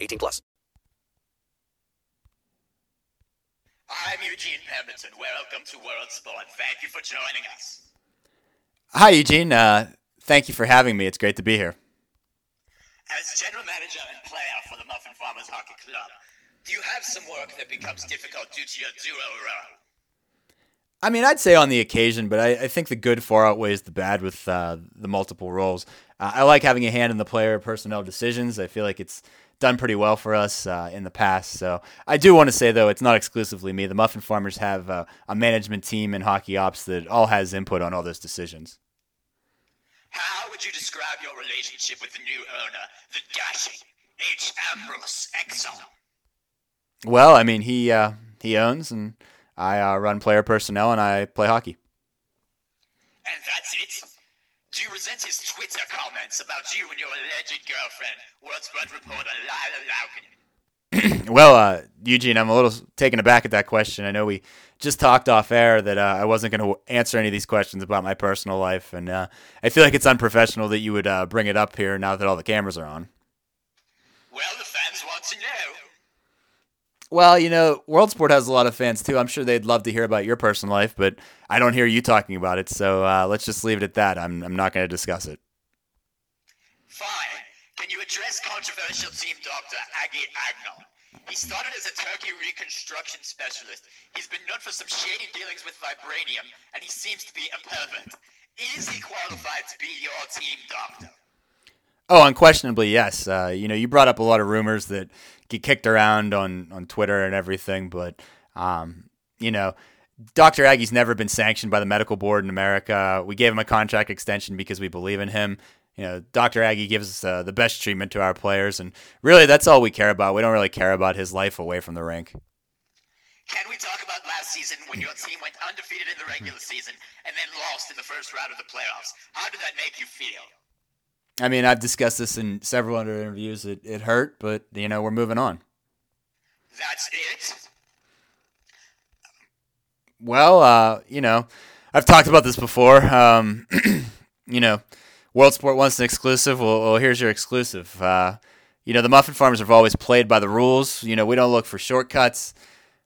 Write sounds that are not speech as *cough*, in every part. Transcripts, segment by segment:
18 plus. I'm Eugene Pemberton. Welcome to World Sport. Thank you for joining us. Hi, Eugene. Uh, thank you for having me. It's great to be here. As general manager and player for the Muffin Farmers Hockey Club, do you have some work that becomes difficult due to your duo role? I mean, I'd say on the occasion, but I, I think the good far outweighs the bad with uh, the multiple roles. Uh, I like having a hand in the player personnel decisions. I feel like it's done pretty well for us uh, in the past. So I do want to say, though, it's not exclusively me. The Muffin Farmers have uh, a management team and hockey ops that all has input on all those decisions. How would you describe your relationship with the new owner, the dashing H. Ambrose Exxon? Well, I mean, he uh, he owns and I uh, run player personnel and I play hockey. And that's it? Do you resent his Twitter comments about you and your alleged girlfriend, World Sport reporter Lila Laukin? well, uh, Eugene, I'm a little taken aback at that question. I know we just talked off air that uh, I wasn't going to answer any of these questions about my personal life, and uh, I feel like it's unprofessional that you would uh, bring it up here now that all the cameras are on. Well, the fans want to know. Well, you know, World Sport has a lot of fans too. I'm sure they'd love to hear about your personal life, but I don't hear you talking about it. So uh, let's just leave it at that. I'm, I'm not going to discuss it. Fine. Can you address controversial team doctor Aggie Agnol? He started as a turkey reconstruction specialist. He's been known for some shady dealings with vibranium, and he seems to be a pervert. Is he qualified to be your team doctor? Oh, unquestionably, yes. Uh, you know, you brought up a lot of rumors that get kicked around on on Twitter and everything. But um, you know, Dr. Aggie's never been sanctioned by the medical board in America. We gave him a contract extension because we believe in him. You know, Dr. Aggie gives us uh, the best treatment to our players, and really, that's all we care about. We don't really care about his life away from the rink. Can we talk about last season when your team went undefeated in the regular season and then lost in the first round of the playoffs? How did that make you feel? I mean, I've discussed this in several other interviews. It, it hurt, but you know, we're moving on. That's it. Well, uh, you know, I've talked about this before. Um, *clears throat* you know, World Sport wants an exclusive. Well, well here's your exclusive. Uh, you know, the Muffin Farmers have always played by the rules. You know, we don't look for shortcuts.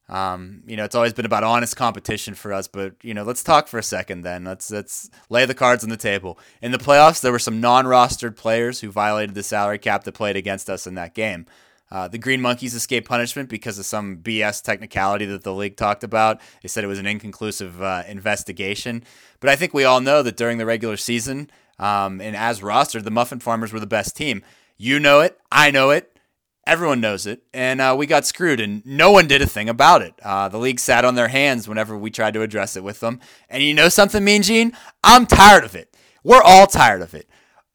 Um, you know, it's always been about honest competition for us, but you know, let's talk for a second then. Let's let's lay the cards on the table. In the playoffs, there were some non-rostered players who violated the salary cap that played against us in that game. Uh, the Green Monkeys escaped punishment because of some BS technicality that the league talked about. They said it was an inconclusive uh, investigation. But I think we all know that during the regular season um, and as rostered, the Muffin Farmers were the best team. You know it. I know it. Everyone knows it, and uh, we got screwed, and no one did a thing about it. Uh, the league sat on their hands whenever we tried to address it with them. And you know something, Mean Gene? I'm tired of it. We're all tired of it.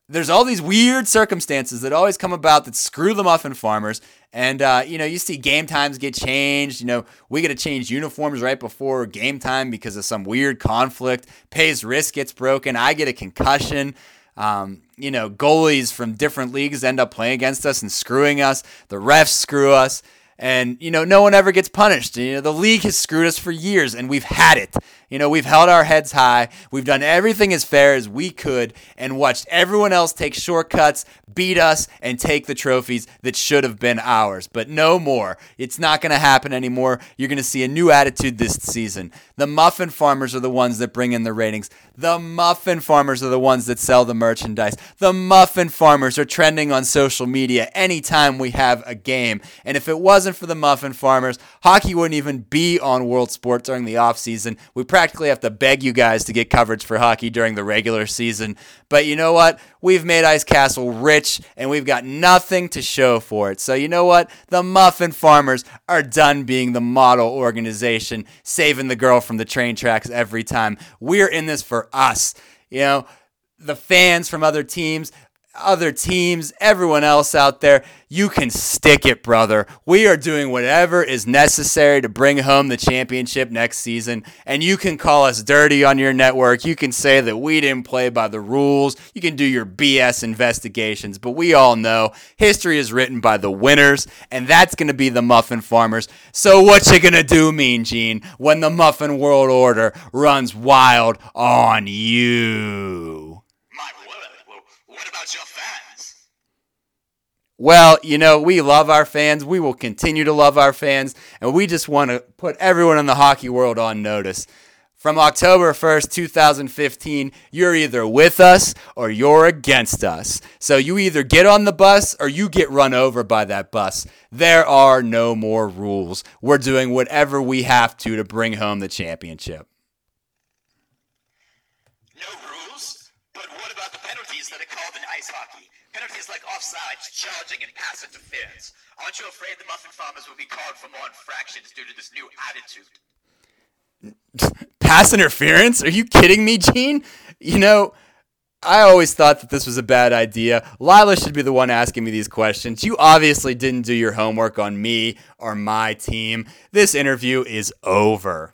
There's all these weird circumstances that always come about that screw the muffin farmers. And, uh, you know, you see game times get changed. You know, we get to change uniforms right before game time because of some weird conflict. Pays wrist gets broken. I get a concussion. Um, you know, goalies from different leagues end up playing against us and screwing us. The refs screw us. And, you know, no one ever gets punished. You know, the league has screwed us for years and we've had it. You know, we've held our heads high. We've done everything as fair as we could and watched everyone else take shortcuts, beat us, and take the trophies that should have been ours. But no more. It's not going to happen anymore. You're going to see a new attitude this season. The muffin farmers are the ones that bring in the ratings. The muffin farmers are the ones that sell the merchandise. The muffin farmers are trending on social media anytime we have a game. And if it wasn't for the muffin farmers, hockey wouldn't even be on World Sport during the offseason. We practically have to beg you guys to get coverage for hockey during the regular season. But you know what? We've made Ice Castle rich and we've got nothing to show for it. So you know what? The Muffin Farmers are done being the model organization, saving the girl from the train tracks every time. We're in this for us. You know, the fans from other teams, other teams, everyone else out there, you can stick it, brother. We are doing whatever is necessary to bring home the championship next season. And you can call us dirty on your network. You can say that we didn't play by the rules. You can do your BS investigations. But we all know history is written by the winners, and that's going to be the Muffin Farmers. So what you going to do, Mean Gene, when the Muffin World Order runs wild on you? My word. Well, what about your? Well, you know, we love our fans. We will continue to love our fans. And we just want to put everyone in the hockey world on notice. From October 1st, 2015, you're either with us or you're against us. So you either get on the bus or you get run over by that bus. There are no more rules. We're doing whatever we have to to bring home the championship. No rules? But what about the penalties that are called in ice hockey? Penalties like offsides, charging, and pass interference. Aren't you afraid the Muffin Farmers will be called for more infractions due to this new attitude? *laughs* Pass interference? Are you kidding me, Gene? You know, I always thought that this was a bad idea. Lila should be the one asking me these questions. You obviously didn't do your homework on me or my team. This interview is over.